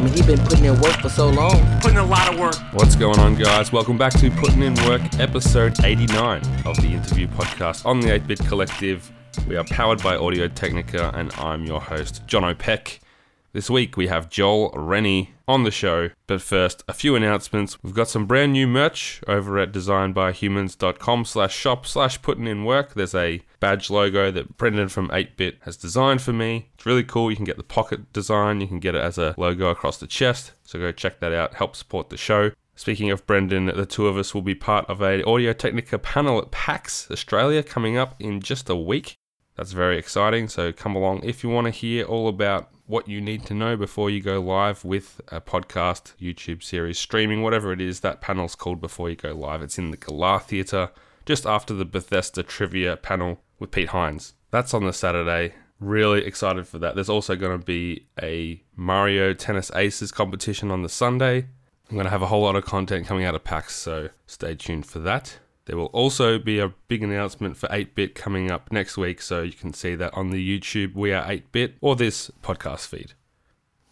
I mean, he been putting in work for so long. Putting a lot of work. What's going on, guys? Welcome back to Putting in Work, episode 89 of the interview podcast on the 8 Bit Collective. We are powered by Audio Technica, and I'm your host, John O'Peck. This week we have Joel Rennie on the show, but first, a few announcements. We've got some brand new merch over at designbyhumans.com slash shop slash putting in work. There's a badge logo that Brendan from 8-Bit has designed for me. It's really cool. You can get the pocket design. You can get it as a logo across the chest. So go check that out. Help support the show. Speaking of Brendan, the two of us will be part of a Audio Technica panel at PAX Australia coming up in just a week. That's very exciting. So come along if you want to hear all about what you need to know before you go live with a podcast, YouTube series, streaming, whatever it is. That panel's called Before You Go Live. It's in the Galah Theatre just after the Bethesda trivia panel with Pete Hines. That's on the Saturday. Really excited for that. There's also going to be a Mario Tennis Aces competition on the Sunday. I'm going to have a whole lot of content coming out of PAX, so stay tuned for that. There will also be a big announcement for 8 Bit coming up next week, so you can see that on the YouTube We Are 8 Bit or this podcast feed.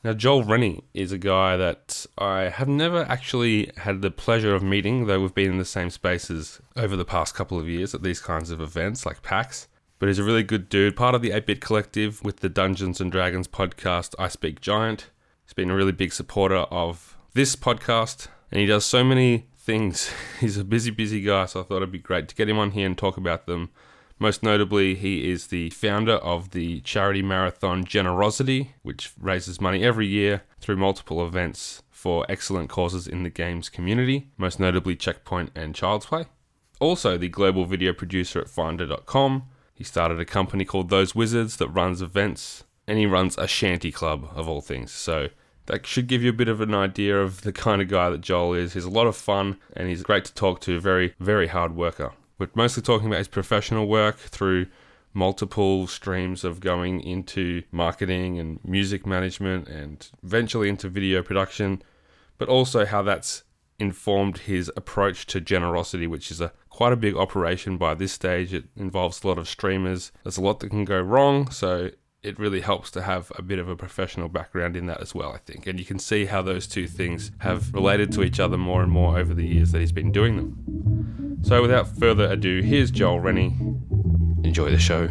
Now, Joel Rennie is a guy that I have never actually had the pleasure of meeting, though we've been in the same spaces over the past couple of years at these kinds of events like PAX. But he's a really good dude, part of the 8 Bit Collective with the Dungeons and Dragons podcast I Speak Giant. He's been a really big supporter of this podcast, and he does so many things. He's a busy, busy guy, so I thought it'd be great to get him on here and talk about them. Most notably, he is the founder of the charity marathon Generosity, which raises money every year through multiple events for excellent causes in the games community, most notably Checkpoint and Child's Play. Also, the global video producer at Finder.com. He started a company called Those Wizards that runs events, and he runs a shanty club of all things. So that should give you a bit of an idea of the kind of guy that Joel is. He's a lot of fun and he's great to talk to, very, very hard worker. We're mostly talking about his professional work through multiple streams of going into marketing and music management and eventually into video production, but also how that's informed his approach to generosity, which is a quite a big operation by this stage. It involves a lot of streamers. There's a lot that can go wrong, so it really helps to have a bit of a professional background in that as well, I think. And you can see how those two things have related to each other more and more over the years that he's been doing them. So, without further ado, here's Joel Rennie. Enjoy the show.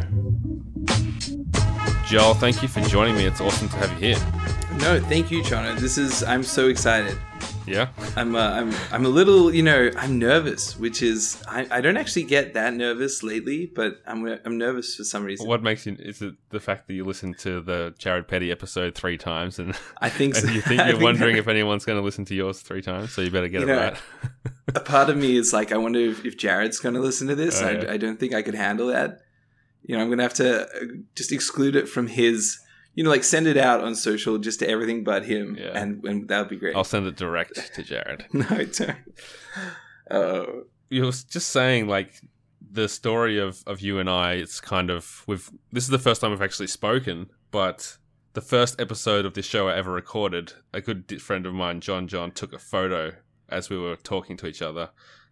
Joel, thank you for joining me. It's awesome to have you here. No, thank you, Chana. This is I'm so excited. Yeah, I'm uh, I'm I'm a little you know I'm nervous, which is I, I don't actually get that nervous lately, but I'm I'm nervous for some reason. What makes you? Is it the fact that you listened to the Jared Petty episode three times, and I think and you think you're think wondering that- if anyone's going to listen to yours three times, so you better get You it know, right. a part of me is like I wonder if, if Jared's going to listen to this. Oh, I, yeah. I don't think I could handle that. You know, I'm going to have to uh, just exclude it from his. You know, like send it out on social just to everything but him, Yeah. and and that would be great. I'll send it direct to Jared. no, don't. Oh, you were just saying like the story of, of you and I, it's kind of we've this is the first time we've actually spoken, but the first episode of this show I ever recorded, a good friend of mine, John John, took a photo as we were talking to each other.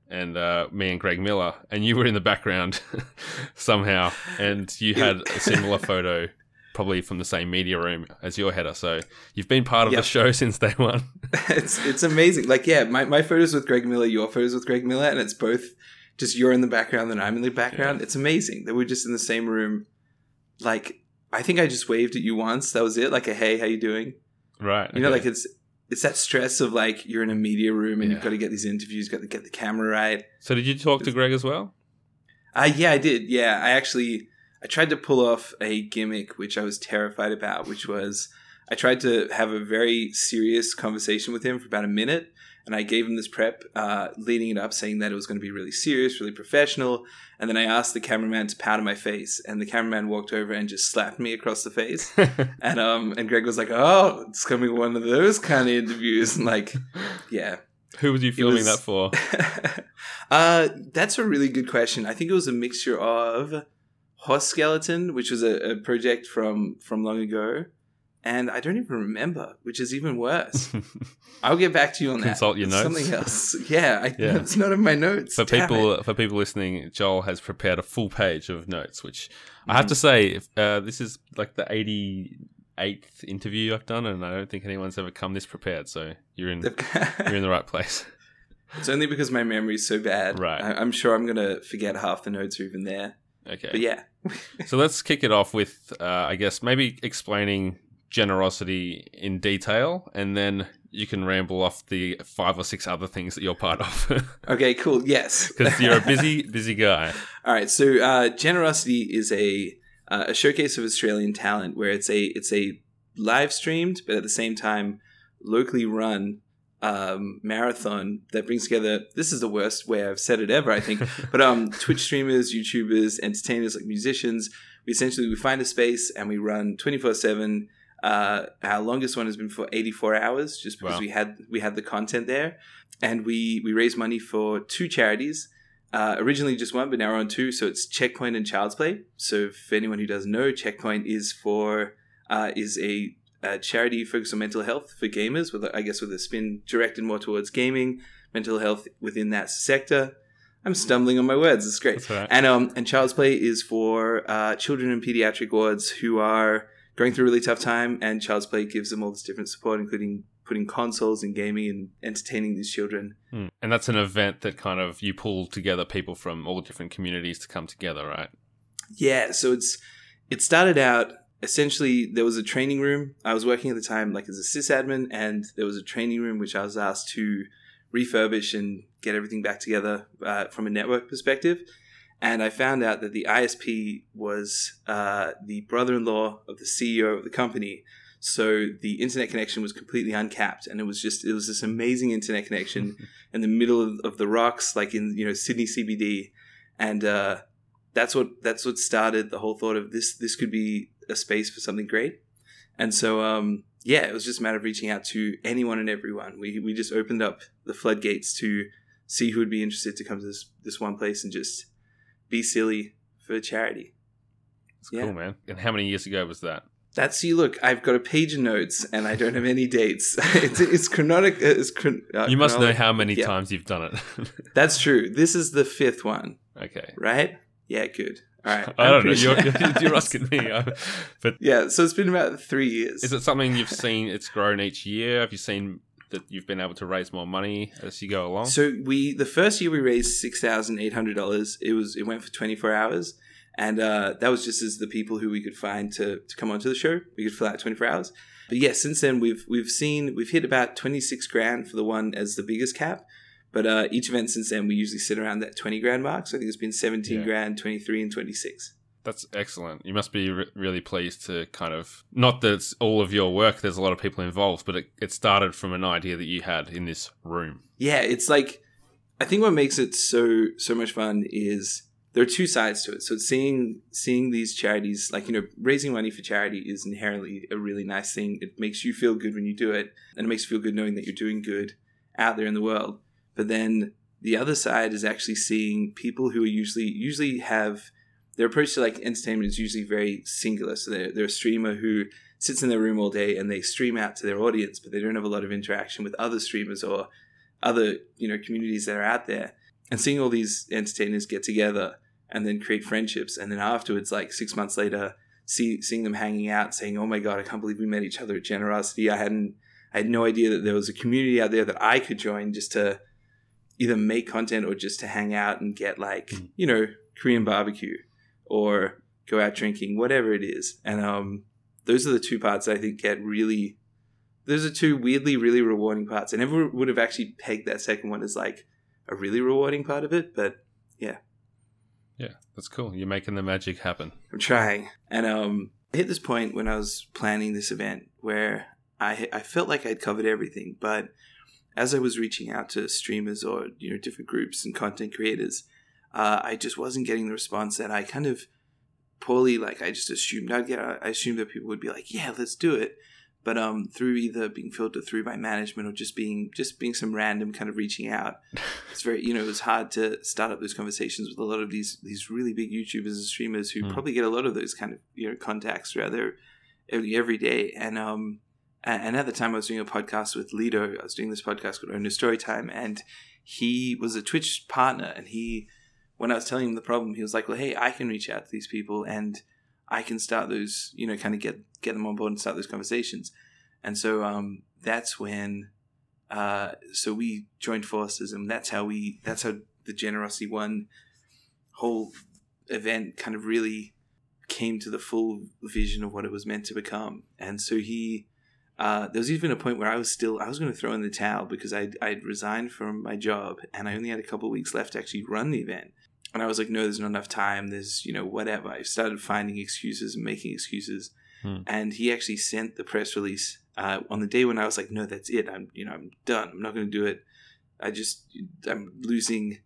And uh, me and Greg Miller, and you were in the background somehow, and you had a similar photo, probably from the same media room as your header. So you've been part of Yep. the show since day one. it's it's amazing. Like, yeah, my, my photos with Greg Miller, your photos with Greg Miller, and it's both just you're in the background and I'm in the background. It's amazing that we're just in the same room. Like, I think I just waved at you once. That was it. Like a hey, how you doing? right? You know, like it's it's that stress of like you're in a media room and Yeah. you've got to get these interviews, got to get the camera right. so did you talk to Greg as well? Uh, yeah, I did. Yeah, I actually I tried to pull off a gimmick which I was terrified about, which was I tried to have a very serious conversation with him for about a minute, and I gave him this prep uh, leading it up, saying that it was going to be really serious, really professional. And then I asked the cameraman to powder my face, and the cameraman walked over and just slapped me across the face. and um, and Greg was like, "Oh, it's gonna be one of those kind of interviews." And like, yeah, Who was you filming was- that for? uh, that's a really good question. I think it was a mixture of Horse Skeleton, which was a, a project from from long ago, and I don't even remember, which is even worse. I'll get back to you on that. Consult your It's notes. Something else. Yeah, I, Yeah. it's not in my notes. for people it. for people listening, Joel has prepared a full page of notes, which I Mm-hmm. have to say, if, uh, this is like the eighty eighth interview I've done, and I don't think anyone's ever come this prepared. So you're in you're in the right place. It's only because my memory's so bad. Right. I, I'm sure I'm gonna forget half the notes are even there. Okay. But yeah, So let's kick it off with, uh, I guess, maybe explaining generosity in detail, and then you can ramble off the five or six other things that you're part of, okay, cool. Yes, because you're a busy, busy guy. All right, so uh, Generosity is a uh, a showcase of Australian talent where it's a it's a live streamed but at the same time locally run um, marathon that brings together. This is the worst way I've said it ever, I think. but um, Twitch streamers, YouTubers, entertainers like musicians. We essentially we find a space and we run twenty four seven. Uh, our longest one has been for 84 hours, just because Wow. we had we had the content there, and we we raise money for two charities. Uh, originally just one, but now we're on two. So it's Checkpoint and Child's Play. So for anyone who doesn't know, Checkpoint is for uh, is a, charity focused on mental health for gamers, with a, I guess with a spin directed more towards gaming, mental health within that sector. I'm stumbling on my words. It's great. Right. And um, and Child's Play is for uh, children in pediatric wards who are going through a really tough time, and Child's Play gives them all this different support, including putting consoles and gaming and entertaining these children. Hmm. And that's an event that kind of you pull together people from all different communities to come together, right? Yeah, so it's it started out essentially there was a training room. I was working at the time like as a sysadmin, and there was a training room which I was asked to refurbish and get everything back together uh, from a network perspective. And I found out that the ISP was uh, the brother-in-law of the CEO of the company. So the internet connection was completely uncapped, and it was just it was this amazing internet connection in the middle of, of the rocks, like in you know Sydney CBD, and uh, that's what that's what started the whole thought of this this could be a space for something great and so um yeah it was just a matter of reaching out to anyone and everyone we we just opened up the floodgates to see who would be interested to come to this this one place and just be silly for charity It's Yeah. cool, man. And how many years ago was that? that's you look i've got a page of notes and i don't have any dates it's it's chronotic it's chron- uh, You must know how many yeah. times you've done it. that's true this is the fifth one okay. right yeah good right I don't know. You're, you're, you're asking me. I- But yeah so it's been about three years is it something you've seen it's grown each year? Have you seen that you've been able to raise more money as you go along? So we the first year we raised six thousand eight hundred dollars. It was it went for twenty four hours, and uh, that was just as the people who we could find to, to come onto the show. We could fill out twenty four hours. But yeah, since then we've we've seen we've hit about twenty six grand for the one as the biggest cap. But uh, each event since then we usually sit around that twenty grand mark. So I think it's been seventeen Yeah. grand, twenty three, and twenty six. That's excellent. You must be re- really pleased to kind of not that it's all of your work. There's a lot of people involved, but it, it started from an idea that you had in this room. Yeah, it's like I think what makes it so so much fun is there are two sides to it. So seeing seeing these charities, like you know, raising money for charity is inherently a really nice thing. It makes you feel good when you do it, and it makes you feel good knowing that you're doing good out there in the world. But then the other side is actually seeing people who are usually usually have their approach to like entertainment is usually very singular. So they're, they're a streamer who sits in their room all day and they stream out to their audience, but they don't have a lot of interaction with other streamers or other you know communities that are out there. And seeing all these entertainers get together and then create friendships, and then afterwards, like six months later, see seeing them hanging out, saying, "Oh my god, I can't believe we met each other at Generosity. I hadn't, I had no idea that there was a community out there that I could join just to either make content or just to hang out and get like Mm. you know Korean barbecue or go out drinking, whatever it is." And um, those are the two parts that I think get really. Those are two weirdly really rewarding parts. I never would have actually pegged that second one as like a really rewarding part of it, but yeah. Yeah, that's cool. You're making the magic happen. I'm trying. And um, I hit this point when I was planning this event where I I felt like I'd covered everything, but as I was reaching out to streamers or you know different groups and content creators, uh, I just wasn't getting the response that I kind of poorly like I just assumed I'd get. I assumed that people would be like, "Yeah, let's do it." But um, through either being filtered through by management or just being just being some random kind of reaching out, it's very you know it was hard to start up those conversations with a lot of these these really big YouTubers and streamers who Mm. probably get a lot of those kind of you know contacts throughout their every, every day. And um and at the time I was doing a podcast with Lito. I was doing this podcast called Owner Storytime, and he was a Twitch partner. And he, when I was telling him the problem, he was like, "Well, hey, I can reach out to these people, and I can start those, you know, kind of get get them on board and start those conversations. And so um, that's when, uh, so we joined forces, and that's how we that's how the Generosity One whole event kind of really came to the full vision of what it was meant to become. And so he, uh, there was even a point where I was still, I was going to throw in the towel because I'd, I'd resigned from my job and I only had a couple weeks left to actually run the event. And I was like, no, there's not enough time. There's, you know, whatever. I started finding excuses and making excuses. Hmm. And he actually sent the press release uh, on the day when I was like, no, that's it. I'm, you know, I'm done. I'm not going to do it. I just, I'm losing,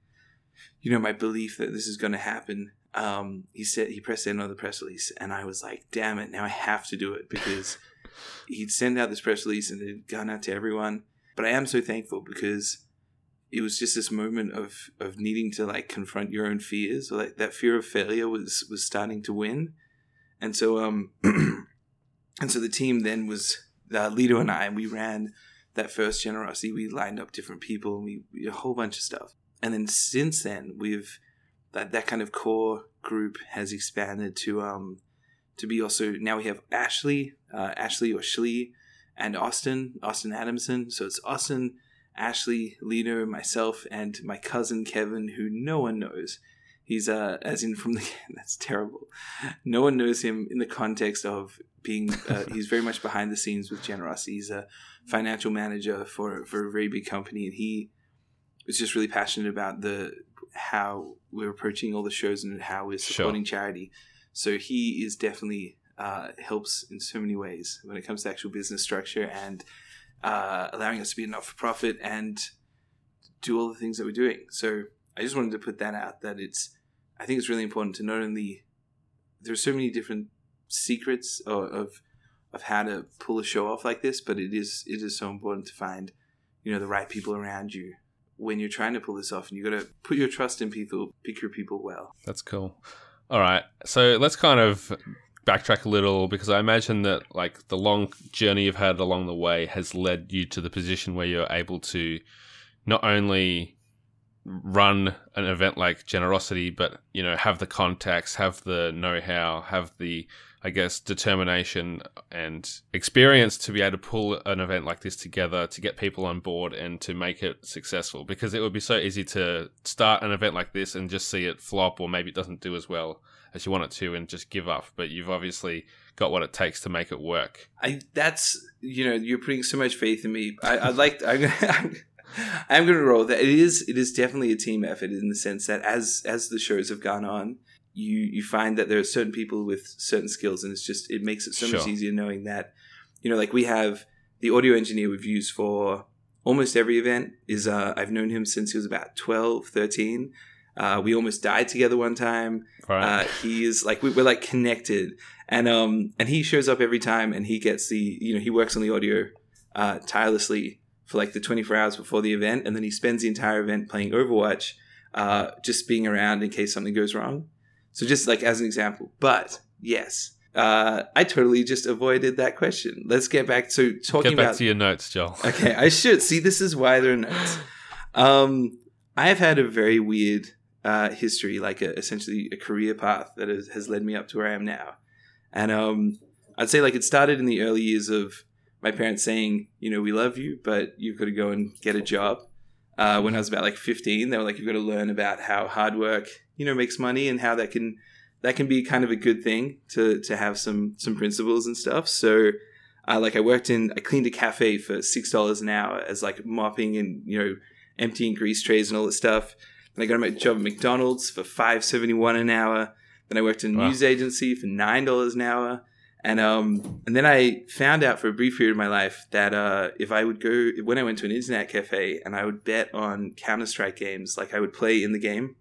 you know, my belief that this is going to happen um, he said he pressed in on the press release, and I was like, "Damn it! Now I have to do it because he'd send out this press release and it had gone out to everyone." But I am so thankful because it was just this moment of of needing to like confront your own fears, or like that fear of failure was was starting to win, and so um, and so the team then was uh, Lito and I, and we ran that first generosity. We lined up different people, and we, we a whole bunch of stuff, and then since then we've that that kind of core group has expanded to um to be also now we have Ashley, uh, Ashley or Shlee, and Austin, Austin Adamson. So it's Austin, Ashley, Lito, myself, and my cousin Kevin, who no one knows. He's uh as in from the that's terrible. No one knows him in the context of being. Uh, he's very much behind the scenes with Generosity. He's a financial manager for for a very big company, and he was just really passionate about the how we're approaching all the shows and how we're Sure. supporting charity. So he is definitely uh, helps in so many ways when it comes to actual business structure and uh, allowing us to be a not for profit and do all the things that we're doing. So I just wanted to put that out that it's I think it's really important to not only there's so many different secrets of, of of how to pull a show off like this, but it is it is so important to find you know the right people around you when you're trying to pull this off, and you got to put your trust in people, pick your people well. That's cool. All right. So let's kind of backtrack a little because I imagine that like the long journey you've had along the way has led you to the position where you're able to not only run an event like generosity but you know have the contacts have the know-how have the i guess determination and experience to be able to pull an event like this together to get people on board and to make it successful. Because it would be so easy to start an event like this and just see it flop or maybe it doesn't do as well as you want it to and just give up. But you've obviously got what it takes to make it work. I that's you know you're putting so much faith in me. I, I'd like I'm I'm going to roll. That it is it is definitely a team effort in the sense that as as the shows have gone on, you you find that there are certain people with certain skills, and it's just it makes it so much easier knowing that you know like we have the audio engineer we've used for almost every event is uh, I've known him since he was about 12, 13. Uh, we almost died together one time. Right. Uh, he is like we, we're like connected. And um and he shows up every time and he gets the you know he works on the audio uh tirelessly for like the 24 hours before the event and then he spends the entire event playing overwatch uh just being around in case something goes wrong so just like as an example but yes uh i totally just avoided that question let's get back to talking get back about to your notes joel Okay, I should see. This is why there are notes. Um, I've had a very weird uh, history, like a, essentially a career path that has, has led me up to where I am now. And um, I'd say like it started in the early years of my parents saying, you know, we love you, but you've got to go and get a job. Uh, when I was about like 15, they were like, you've got to learn about how hard work, you know, makes money and how that can that can be kind of a good thing to to have some some principles and stuff. So uh, like I worked in, I cleaned a cafe for six dollars an hour as like mopping and you know emptying grease trays and all that stuff. Then I got a job at McDonald's for five seventy one an hour. Then I worked in a Wow. news agency for nine dollars an hour. And um and then I found out for a brief period of my life that uh if I would go when I went to an internet cafe and I would bet on Counter Strike games, like I would play in the game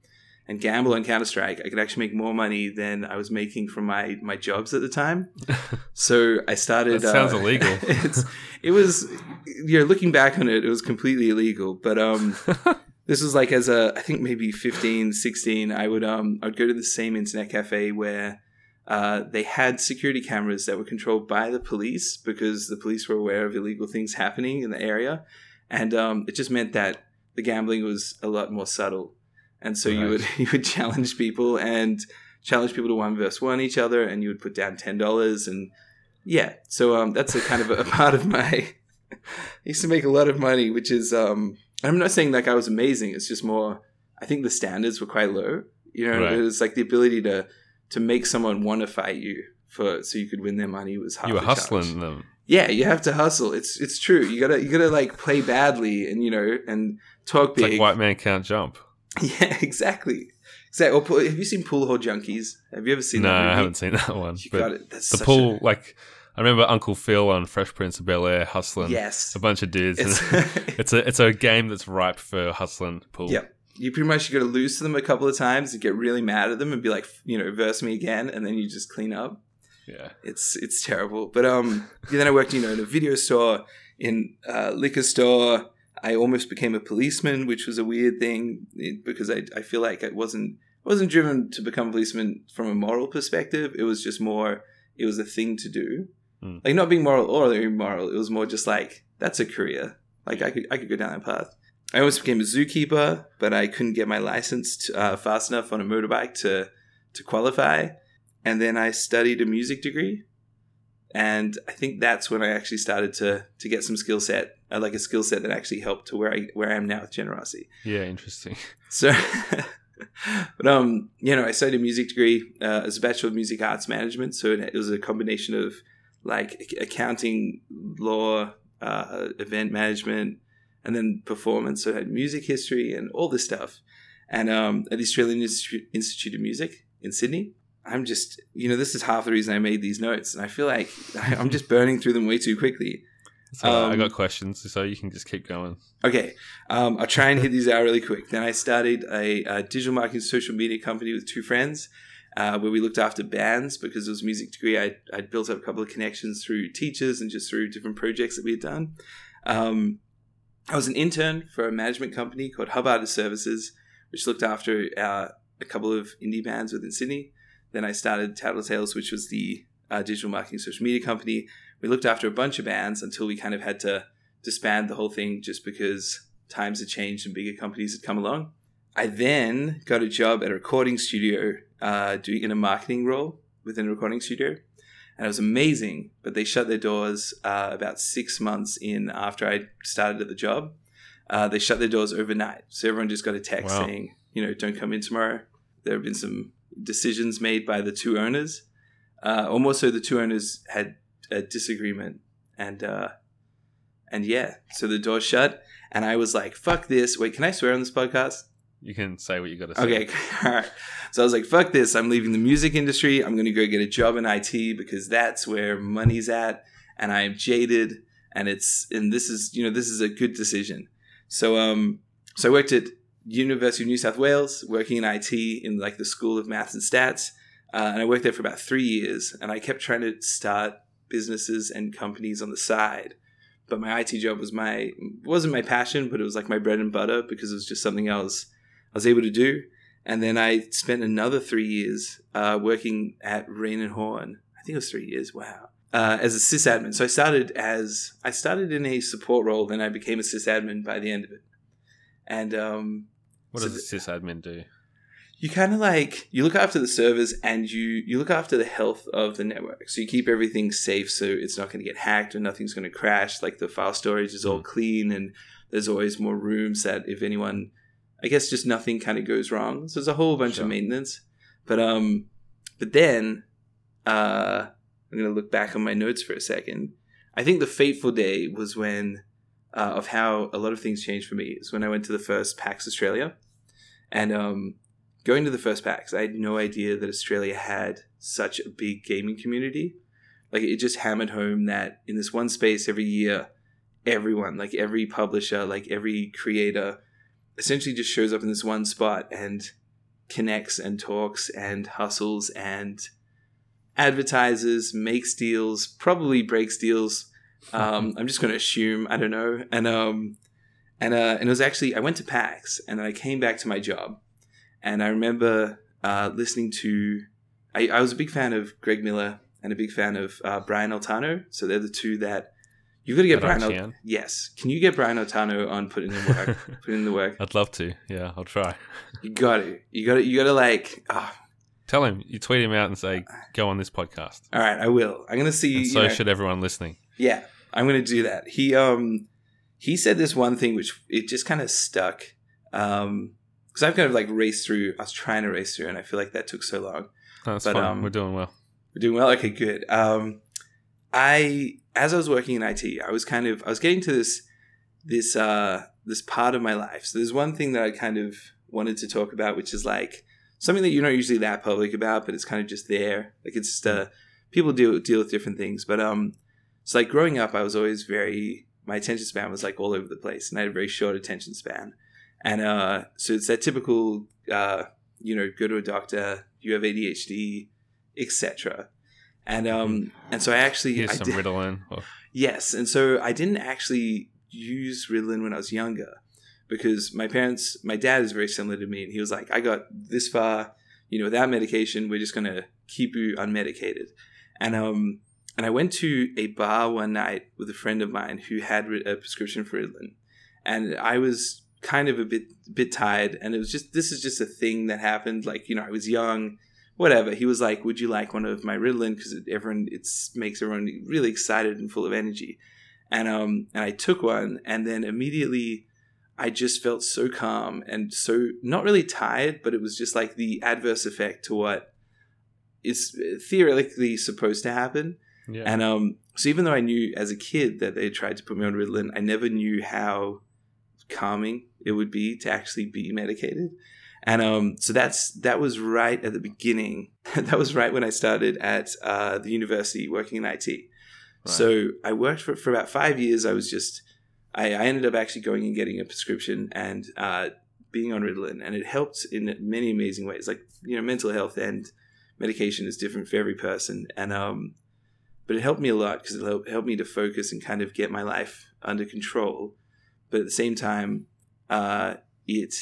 and gamble on Counter Strike, I could actually make more money than I was making from my my jobs at the time. So I started. That sounds uh, illegal. it's it was you know looking back on it, it was completely illegal. But um, this was like as a I think maybe 15, 16, I would um I would go to the same internet cafe where. Uh, they had security cameras that were controlled by the police because the police were aware of illegal things happening in the area, and um, it just meant that the gambling was a lot more subtle. And so you would you would challenge people and challenge people to one versus one each other, and you would put down ten dollars, and yeah. So um, that's a kind of a, a part of my. I used to make a lot of money, which is um, I'm not saying like I was amazing. It's just more. I think the standards were quite low. You know, Right. it was like the ability to to make someone want to fight you for so you could win their money was half you were hustling them. Yeah, you have to hustle. It's it's true. You gotta you gotta like play badly and you know and talk It's big. like white man can't jump. Yeah, exactly. Exactly. Or, have you seen Pool Hall Junkies? Have you ever seen No, that? movie? I haven't seen that one. You but got it. That's the pool, A, like I remember Uncle Phil on Fresh Prince of Bel Air hustling yes. a bunch of dudes. It's, it's a it's a game that's ripe for hustling pool. Yeah. You pretty much got to lose to them a couple of times and get really mad at them and be like, you know, verse me again, and then you just clean up. yeah. It's it's terrible. But um, then I worked, you know, in a video store, in a liquor store. I almost became a policeman, which was a weird thing because I, I feel like I wasn't wasn't driven to become a policeman from a moral perspective. It was just more it was a thing to do, Mm. like not being moral or immoral. It was more just like that's a career. Like I could I could go down that path. I almost became a zookeeper, but I couldn't get my license to, uh, fast enough on a motorbike to to qualify. And then I studied a music degree, and I think that's when I actually started to to get some skill set, uh, like a skill set that actually helped to where I where I am now with generosity. Yeah, interesting. So, but um, you know, I studied a music degree uh, as a bachelor of music arts management. So it, it was a combination of like accounting, law, uh, event management, and then performance. So it had music history and all this stuff. And um, at the Australian Institute, of Music in Sydney. I'm just, you know, this is half the reason I made these notes, and I feel like I'm just burning through them way too quickly. So I Um, got questions, so you can just keep going. Okay, um, I'll try and hit these out really quick. Then I started a, a digital marketing social media company with two friends uh, where we looked after bands because it was a music degree. I, I'd built up a couple of connections through teachers and just through different projects that we had done. Um, I was an intern for a management company called Hub Artist Services, which looked after uh, a couple of indie bands within Sydney. Then I started Tattletales, which was the uh, digital marketing social media company. We looked after a bunch of bands until we kind of had to disband the whole thing just because times had changed and bigger companies had come along. I then got a job at a recording studio uh, doing in a marketing role within a recording studio. And it was amazing, but they shut their doors uh, about six months in after I started at the job. Uh, they shut their doors overnight. So everyone just got a text Wow. saying, you know, don't come in tomorrow. There have been some decisions made by the two owners. Uh, or more so, the two owners had a disagreement. And uh, and yeah, so the door shut, and I was like, "Fuck this!" Wait, can I swear on this podcast? You can say what you got to say. Okay, all right. So I was like, "Fuck this!" I'm leaving the music industry. I'm going to go get a job in IT because that's where money's at, and I am jaded, and it's and this is you know this is a good decision. So um, so I worked at University of New South Wales, working in IT in like the School of Maths and Stats, uh, and I worked there for about three years, and I kept trying to start businesses and companies on the side. But my IT job was my wasn't my passion, but it was like my bread and butter because it was just something else I was able to do. And then I spent another three years uh, working at Raine and Horne. I think it was three years. Wow. Uh, as a sysadmin. So I started as I started in a support role, then I became a sysadmin by the end of it. And um, What So does a sysadmin do? you kind of like you look after the servers and you you look after the health of the network so you keep everything safe so it's not going to get hacked or nothing's going to crash like the file storage is all clean and there's always more rooms that if anyone i guess just nothing kind of goes wrong so there's a whole bunch Sure. of maintenance but um but then uh i'm going to look back on my notes for a second i think the fateful day was when uh, of how a lot of things changed for me is when i went to the first pax australia and um going to the first PAX, I had no idea that Australia had such a big gaming community. Like it just hammered home that in this one space every year, everyone, like every publisher, like every creator, essentially just shows up in this one spot and connects and talks and hustles and advertises, makes deals, probably breaks deals. Um, I'm just going to assume. I don't know. And um, and uh, and it was actually I went to PAX and then I came back to my job and I remember uh, listening to. I, I was a big fan of Greg Miller and a big fan of uh, Brian Altano. So they're the two that you've got to get Brian. Can. yes, can you get Brian Altano on putting in the work? putting in the work. I'd love to. Yeah, I'll try. You got to. You got to. You got to like. ah Tell him. You tweet him out and say, "Go on this podcast." All right, I will. I'm gonna see. And you so know- should everyone listening. Yeah, I'm gonna do that. He um he said this one thing which it just kind of stuck. Um, because I've kind of like raced through. I was trying to race through, and I feel like that took so long. Oh, that's But, fine. um, We're doing well. We're doing well. Okay, good. Um, I as I was working in IT, I was kind of I was getting to this this uh this part of my life. So there's one thing that I kind of wanted to talk about, which is like something that you're not usually that public about, but it's kind of just there. Like it's just uh people deal deal with different things. But um, it's like growing up, I was always very my attention span was like all over the place, and I had a very short attention span. And uh, so it's that typical, uh, you know, go to a doctor, you have ADHD, etc. And um, and so I actually Here's I some did- Ritalin. Oh, Yes, and so I didn't actually use Ritalin when I was younger because my parents, my dad is very similar to me, and he was like, "I got this far, you know, without medication. We're just gonna keep you unmedicated." And um, and I went to a bar one night with a friend of mine who had a prescription for Ritalin, and I was kind of a bit bit tired, and it was just this is just a thing that happened. Like you know, I was young whatever. He was like, "Would you like one of my Ritalin?" Because it, everyone it makes everyone really excited and full of energy. And um and I took one, and then immediately I just felt so calm and so not really tired, but it was just like the adverse effect to what is theoretically supposed to happen. yeah. And um, so even though I knew as a kid that they tried to put me on Ritalin, I never knew how calming it would be to actually be medicated. And um, so that's that was right at the beginning. that was right when I started at uh, the university working in IT. So I worked for, for about five years. I was just I, I ended up actually going and getting a prescription and uh, being on Ritalin, and it helped in many amazing ways. Like you know, mental health and medication is different for every person, and um, but it helped me a lot because it helped, helped me to focus and kind of get my life under control. But at the same time, uh, it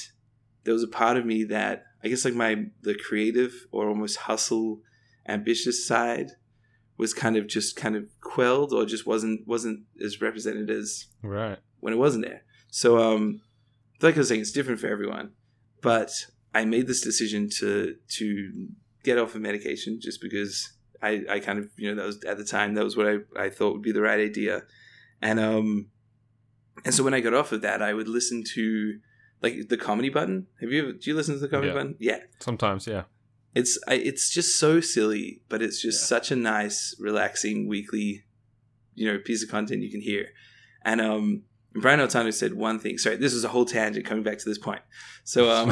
there was a part of me that I guess like my the creative or almost hustle, ambitious side was kind of just kind of quelled or just wasn't wasn't as represented as right. when it wasn't there. So, um, like I was saying, it's different for everyone. But I made this decision to to get off of medication just because I, I kind of you know that was at the time that was what I, I thought would be the right idea, and um, and so when I got off of that, I would listen to like the comedy button. Have you ever, do you listen to the comedy Yeah. button? Yeah, Sometimes, yeah. it's I, it's just so silly, but it's just Yeah. such a nice, relaxing weekly, you know, piece of content you can hear. And um, Brian Altano said one thing. Sorry, this is a whole tangent coming back to this point. So um,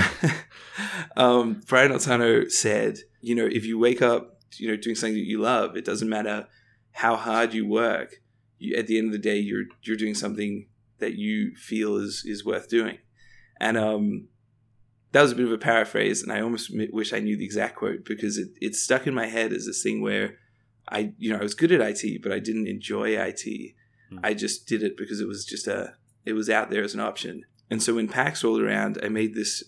um, Brian Altano said, you know, if you wake up, you know, doing something that you love, it doesn't matter how hard you work. You, at the end of the day, you're you're doing something that you feel is is worth doing. And um, that was a bit of a paraphrase, and I almost wish I knew the exact quote because it, it stuck in my head as this thing where I, you know, I was good at IT, but I didn't enjoy IT. Hmm. I just did it because it was just a, it was out there as an option. And so when PAX rolled around, I made this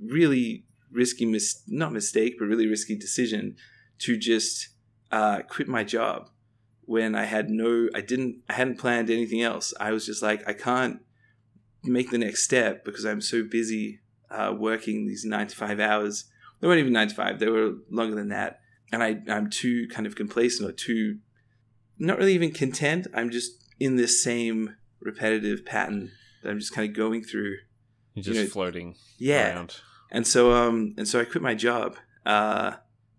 really risky, mis- not mistake, but really risky decision to just uh, quit my job when I had no, I didn't, I hadn't planned anything else. I was just like, I can't make the next step because I'm so busy uh, working these nine to five hours. They weren't even nine to five; they were longer than that. And I, I'm too kind of complacent or too, not really even content. I'm just in this same repetitive pattern that I'm just kind of going through. You're just know, floating Yeah, around. and so um and so I quit my job uh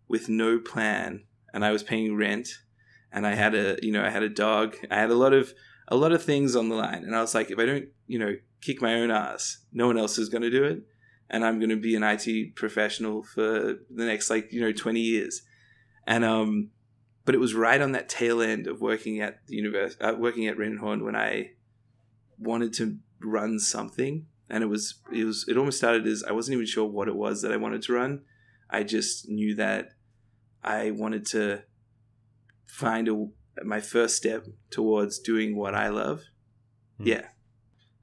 with no plan and I was paying rent and I had a you know I had a dog I had a lot of a lot of things on the line and I was like if I don't you know kick my own ass no one else is going to do it and I'm going to be an IT professional for the next like you know 20 years and um but it was right on that tail end of working at the university uh, working at Raine Horne when I wanted to run something and it was it was it almost started as I wasn't even sure what it was that I wanted to run. I just knew that I wanted to find a my first step towards doing what I love. Hmm. Yeah.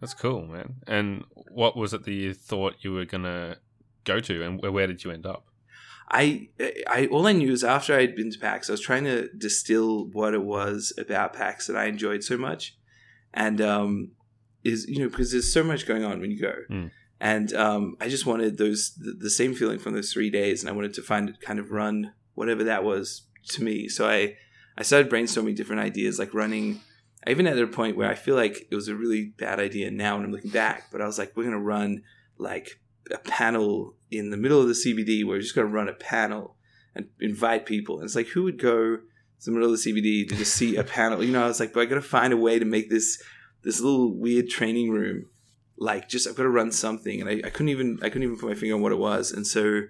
That's cool, man. And what was it that you thought you were gonna go to, and where, did you end up? I, I all I knew is after I'd been to PAX, I was trying to distill what it was about PAX that I enjoyed so much, and um, is you know because there's so much going on when you go, Mm. and um, I just wanted those the, the same feeling from those three days, and I wanted to find it kind of run whatever that was to me. So I I started brainstorming different ideas, like running. I even at a point where I feel like it was a really bad idea now when I'm looking back, but I was like, we're gonna run like a panel in the middle of the CBD. Where we're just gonna run a panel and invite people. And it's like, who would go to the middle of the CBD to just see a panel? You know, I was like, but I gotta find a way to make this this little weird training room like just I've got to run something, and I, I couldn't even I couldn't even put my finger on what it was, and so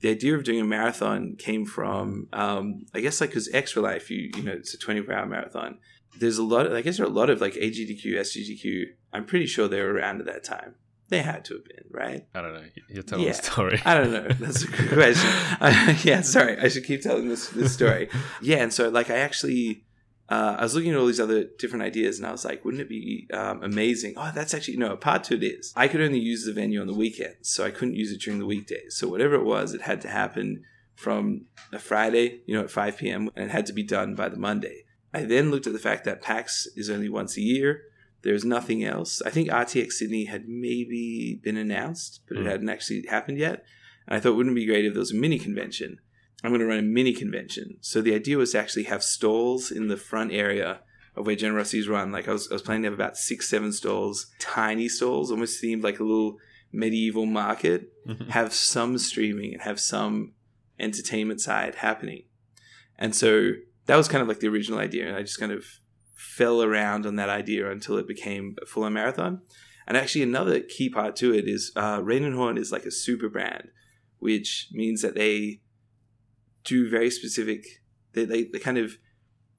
the idea of doing a marathon came from um, I guess like because extra life you you know it's a 24 hour marathon there's a lot of, I guess there are a lot of like AGDQ SGDQ I'm pretty sure they were around at that time they had to have been right I don't know. You're telling Yeah. the story. I don't know that's a good question I, yeah sorry I should keep telling this this story yeah and so like I actually uh, I was looking at all these other different ideas and I was like, wouldn't it be um, amazing? Oh, that's actually, no, part to it is. I could only use the venue on the weekends, so I couldn't use it during the weekdays. So whatever it was, it had to happen from a Friday, you know, at 5 p.m., and it had to be done by the Monday. I then looked at the fact that PAX is only once a year. There's nothing else. I think RTX Sydney had maybe been announced, but it Mm. hadn't actually happened yet. And I thought, it wouldn't it be great if there was a mini convention? I'm going to run a mini convention. So the idea was to actually have stalls in the front area of where Generosity's run. Like I was, I was planning to have about six, seven stalls, tiny stalls, almost themed like a little medieval market. Mhm. Have some streaming and have some entertainment side happening. And so that was kind of like the original idea, and I just kind of fell around on that idea until it became a full on marathon. And actually, another key part to it is uh, Raine Horne is like a super brand, which means that they do very specific. They, they, they kind of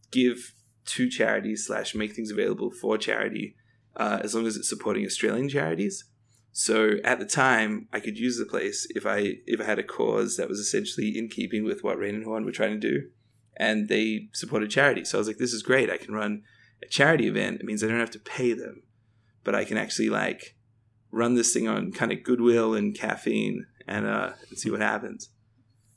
give to charities slash make things available for charity, uh, as long as it's supporting Australian charities. So at the time, I could use the place if I if I had a cause that was essentially in keeping with what Raine and Horne were trying to do, and they supported charity. So I was like, this is great. I can run a charity event. It means I don't have to pay them, but I can actually like run this thing on kind of goodwill and caffeine and uh and see what happens.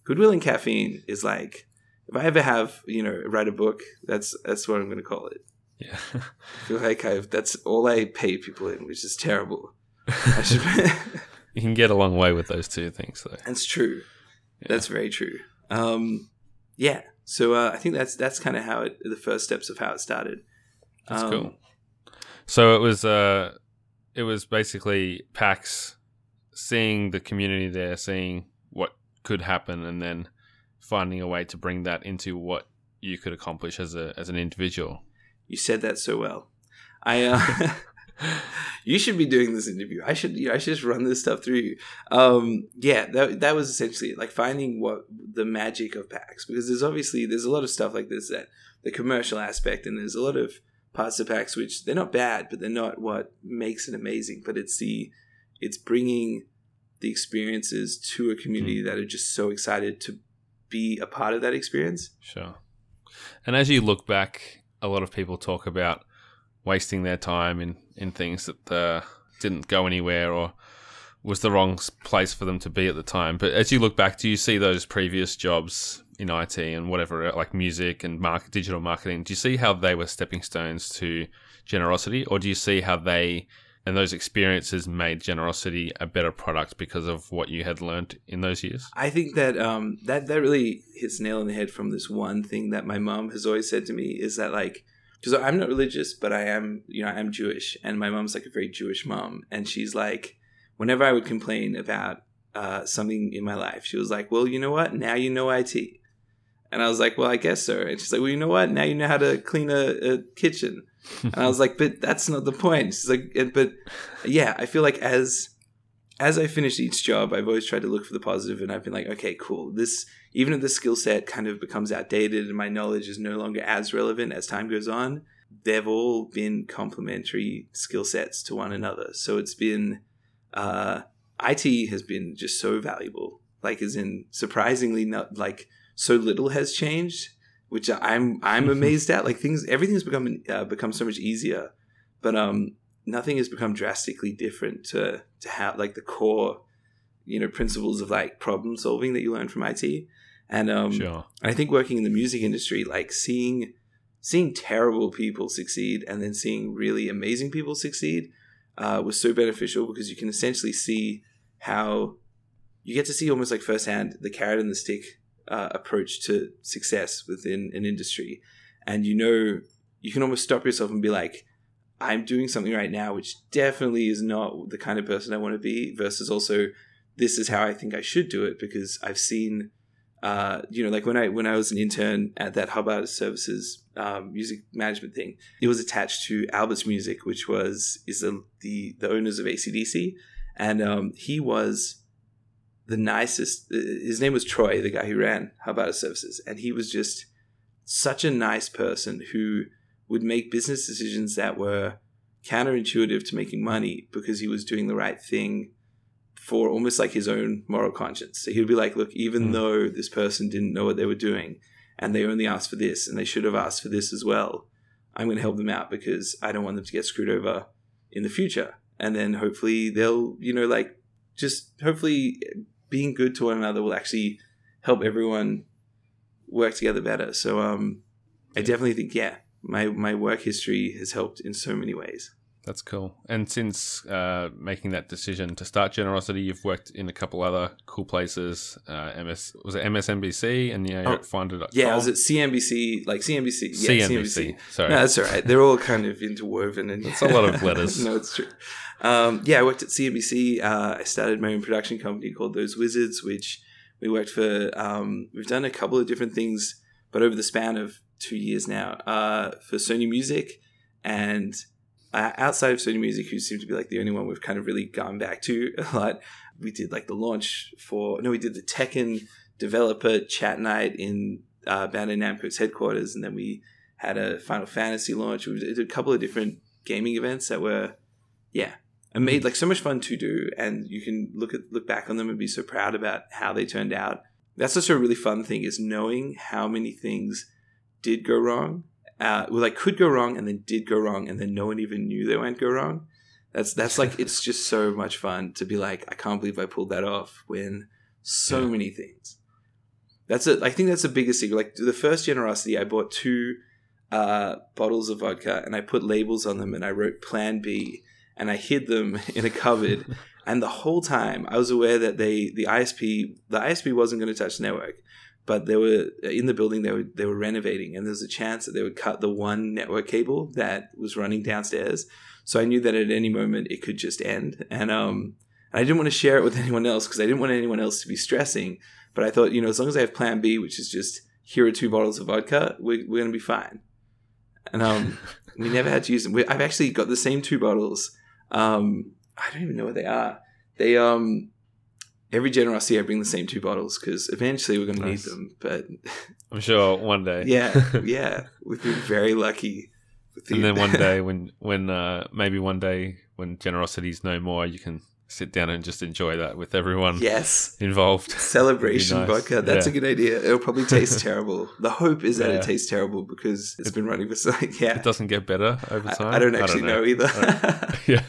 Goodwill and caffeine is like if I ever have you know write a book, that's that's what I'm going to call it. Yeah. I feel like I've that's all I pay people in, which is terrible. I should. you can get a long way with those two things, though. That's true. Yeah. That's very true. Um, yeah. So uh, I think that's that's kind of how it the first steps of how it started. That's Um, cool. So it was uh it was basically PAX seeing the community there, seeing what could happen and then finding a way to bring that into what you could accomplish as a as an individual. You said that so well. I. Uh, you should be doing this interview. I should. You know, I should just run this stuff through you. Um, yeah, that that was essentially it, like finding what the magic of PAX because there's obviously there's a lot of stuff like this that the commercial aspect and there's a lot of parts of PAX which they're not bad, but they're not what makes it amazing. But it's the it's bringing the experiences to a community that are just so excited to be a part of that experience. Sure. And as you look back, a lot of people talk about wasting their time in, in things that uh, didn't go anywhere or was the wrong place for them to be at the time. But as you look back, do you see those previous jobs in IT and whatever, like music and market, digital marketing? Do you see how they were stepping stones to generosity, or do you see how they and those experiences made generosity a better product because of what you had learned in those years? I think that um, that that really hits nail on the head from this one thing that my mom has always said to me is that like because I'm not religious, but I am you know I am Jewish, and my mom's like a very Jewish mom, and she's like whenever I would complain about uh, something in my life, she was like, "Well, you know what? Now you know IT." And I was like, "Well, I guess so." And she's like, "Well, you know what? Now you know how to clean a, a kitchen." And I was like, "But that's not the point." She's like, "But yeah, I feel like as as I finish each job, I've always tried to look for the positive, and I've been like, okay, cool. This even if the skill set kind of becomes outdated and my knowledge is no longer as relevant as time goes on, they've all been complementary skill sets to one another. So it's been uh, IT has been just so valuable. Like, as in surprisingly, not like so little has changed, which I'm I'm amazed at. Like things, everything's become uh, become so much easier, but um, nothing has become drastically different to to how like the core you know principles of like problem solving that you learn from IT and um Sure. I think working in the music industry like seeing seeing terrible people succeed and then seeing really amazing people succeed uh, was so beneficial because you can essentially see how you get to see almost like firsthand the carrot and the stick uh, approach to success within an industry, and you know you can almost stop yourself and be like, I'm doing something right now which definitely is not the kind of person I want to be, versus also this is how I think I should do it because I've seen, uh, you know, like when I when I was an intern at that Hub Artist Services um, music management thing, it was attached to Albert's Music, which was is the the, the owners of ACDC, and um, he was the nicest. His name was Troy, the guy who ran Hub Artist Services, and he was just such a nice person who would make business decisions that were counterintuitive to making money because he was doing the right thing for almost like his own moral conscience. So he would be like, look, even Mm. though this person didn't know what they were doing and they only asked for this and they should have asked for this as well, I'm going to help them out because I don't want them to get screwed over in the future. And then hopefully they'll, you know, like just hopefully being good to one another will actually help everyone work together better. So um, I definitely think, yeah, my, my work history has helped in so many ways. That's cool. And since uh, making that decision to start Generosity, you've worked in a couple other cool places. Uh, MS was it MSNBC, and you're Oh, Finder.com. Yeah, I was at CNBC, like CNBC. Yeah, CNBC. Sorry, No, that's all right. They're all kind of interwoven, and It's a lot of letters. no, it's true. Um, yeah, I worked at CNBC. Uh, I started my own production company called Those Wizards, which we worked for. Um, we've done a couple of different things, but over the span of two years now, uh, for Sony Music, and uh, outside of Sony Music, who seem to be like the only one we've kind of really gone back to a lot. We did like the launch for no, we did the Tekken developer chat night in uh, Bandai Namco's headquarters, and then we had a Final Fantasy launch. We did a couple of different gaming events that were, yeah, and made like so much fun to do. And you can look at look back on them and be so proud about how they turned out. That's also a really fun thing is knowing how many things did go wrong. Uh, well, like could go wrong and then did go wrong, and then no one even knew they went go wrong. That's that's like it's just so much fun to be like, I can't believe I pulled that off when so Yeah. many things. That's it. I think that's the biggest secret. Like the first generosity, I bought two uh, bottles of vodka and I put labels on them and I wrote Plan B and I hid them in a cupboard. and the whole time I was aware that they the ISP the ISP wasn't going to touch the network, but they were in the building. They were they were renovating and there was a chance that they would cut the one network cable that was running downstairs. So I knew that at any moment it could just end. And um, I didn't want to share it with anyone else because I didn't want anyone else to be stressing. But I thought, you know, as long as I have Plan B, which is just here are two bottles of vodka, we're, we're going to be fine. And um, we never had to use them. We, I've actually got the same two bottles. Um, I don't even know what they are. They um, every generosity I bring the same two bottles because eventually we're going to need them. But I'm sure one day. yeah, yeah, we've been very lucky. With the- and then one day, when when uh, maybe one day when generosity is no more, you can sit down and just enjoy that with everyone yes, involved. celebration nice. vodka. That's Yeah. a good idea. It'll probably taste terrible. The hope is that Yeah. it tastes terrible because it's been running for so yeah. It doesn't get better over time. I, I don't actually know. either. yeah,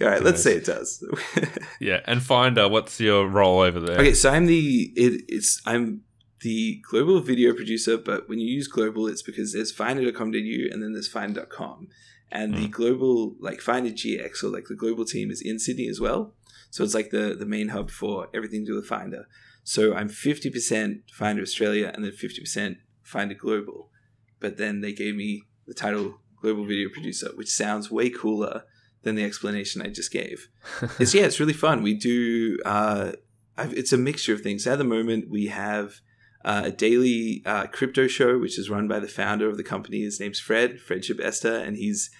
All right, let's say it does. yeah. And Finder, what's your role over there? okay, so I'm the it, it's I'm the global video producer, but when you use global, it's because there's finder.com.au and then there's find.com. And the global like Finder GX or like the global team is in Sydney as well. So it's like the the main hub for everything to do with Finder. So I'm 50% Finder Australia and then 50% Finder Global. But then they gave me the title Global Video Producer, which sounds way cooler than the explanation I just gave. It's yeah, it's really fun. We do. Uh, I've, it's a mixture of things. At the moment, we have uh, a daily uh, crypto show, which is run by the founder of the company. His name's Fred Schebesta, and he's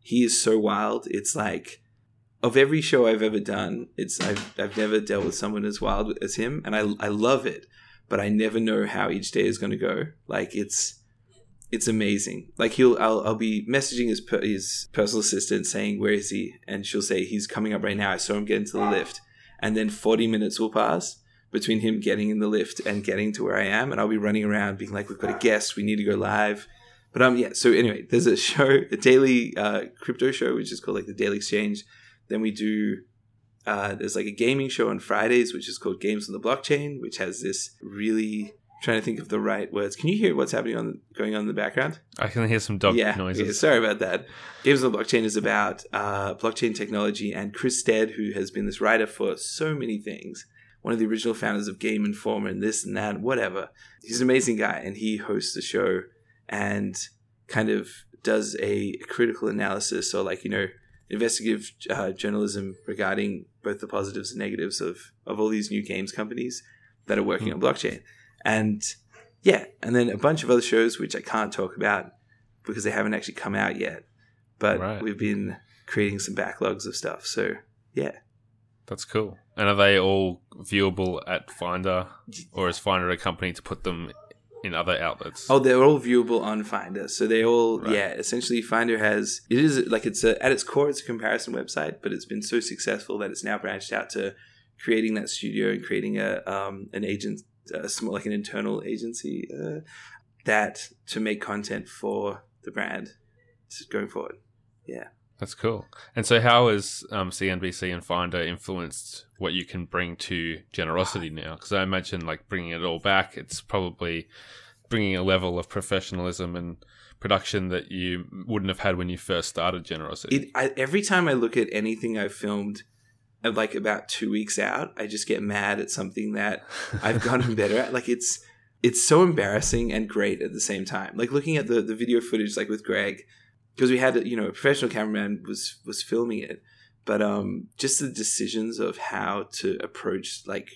he is so wild. It's like of every show I've ever done, it's I've I've never dealt with someone as wild as him, and I I love it. But I never know how each day is going to go. Like it's it's amazing. Like he'll, I'll, I'll be messaging his per, his personal assistant saying where is he, and she'll say he's coming up right now. I saw him get into the lift, and then forty minutes will pass between him getting in the lift and getting to where I am, and I'll be running around being like, "We've got a guest. We need to go live." But um, yeah. So anyway, there's a show, a daily uh, crypto show, which is called like the Daily Exchange. Then we do. Uh, there's like a gaming show on Fridays, which is called Games on the Blockchain, which has this really trying to think of the right words. Can you hear what's happening on going on in the background? I can hear some dog yeah, noises. yeah, sorry about that. Games on the Blockchain is about uh, blockchain technology, and Chris Stead, who has been this writer for so many things, one of the original founders of Game Informer and this and that, whatever. He's an amazing guy, and he hosts the show and kind of does a critical analysis or like you know investigative uh, journalism regarding both the positives and negatives of of all these new games companies that are working on blockchain and yeah and then a bunch of other shows which i can't talk about because they haven't actually come out yet but Right. we've been creating some backlogs of stuff so yeah That's cool. And are they all viewable at Finder, or is Finder a company to put them in other outlets? Oh, they're all viewable on Finder. So they all, Right. yeah, essentially Finder has, it is like it's a, at its core, it's a comparison website, but it's been so successful that it's now branched out to creating that studio and creating a, um, an agent, a small, like an internal agency, uh, that to make content for the brand going forward. Yeah. That's cool. And so, how has um, CNBC and Finder influenced what you can bring to generosity now? Because I imagine, like bringing it all back, it's probably bringing a level of professionalism and production that you wouldn't have had when you first started generosity. It, I, every time I look at anything I've filmed, uh, like about two weeks out, I just get mad at something that I've gotten better at. Like it's it's so embarrassing and great at the same time. Like looking at the the video footage, like with Greg, because we had you know a professional cameraman was was filming it, but um just the decisions of how to approach like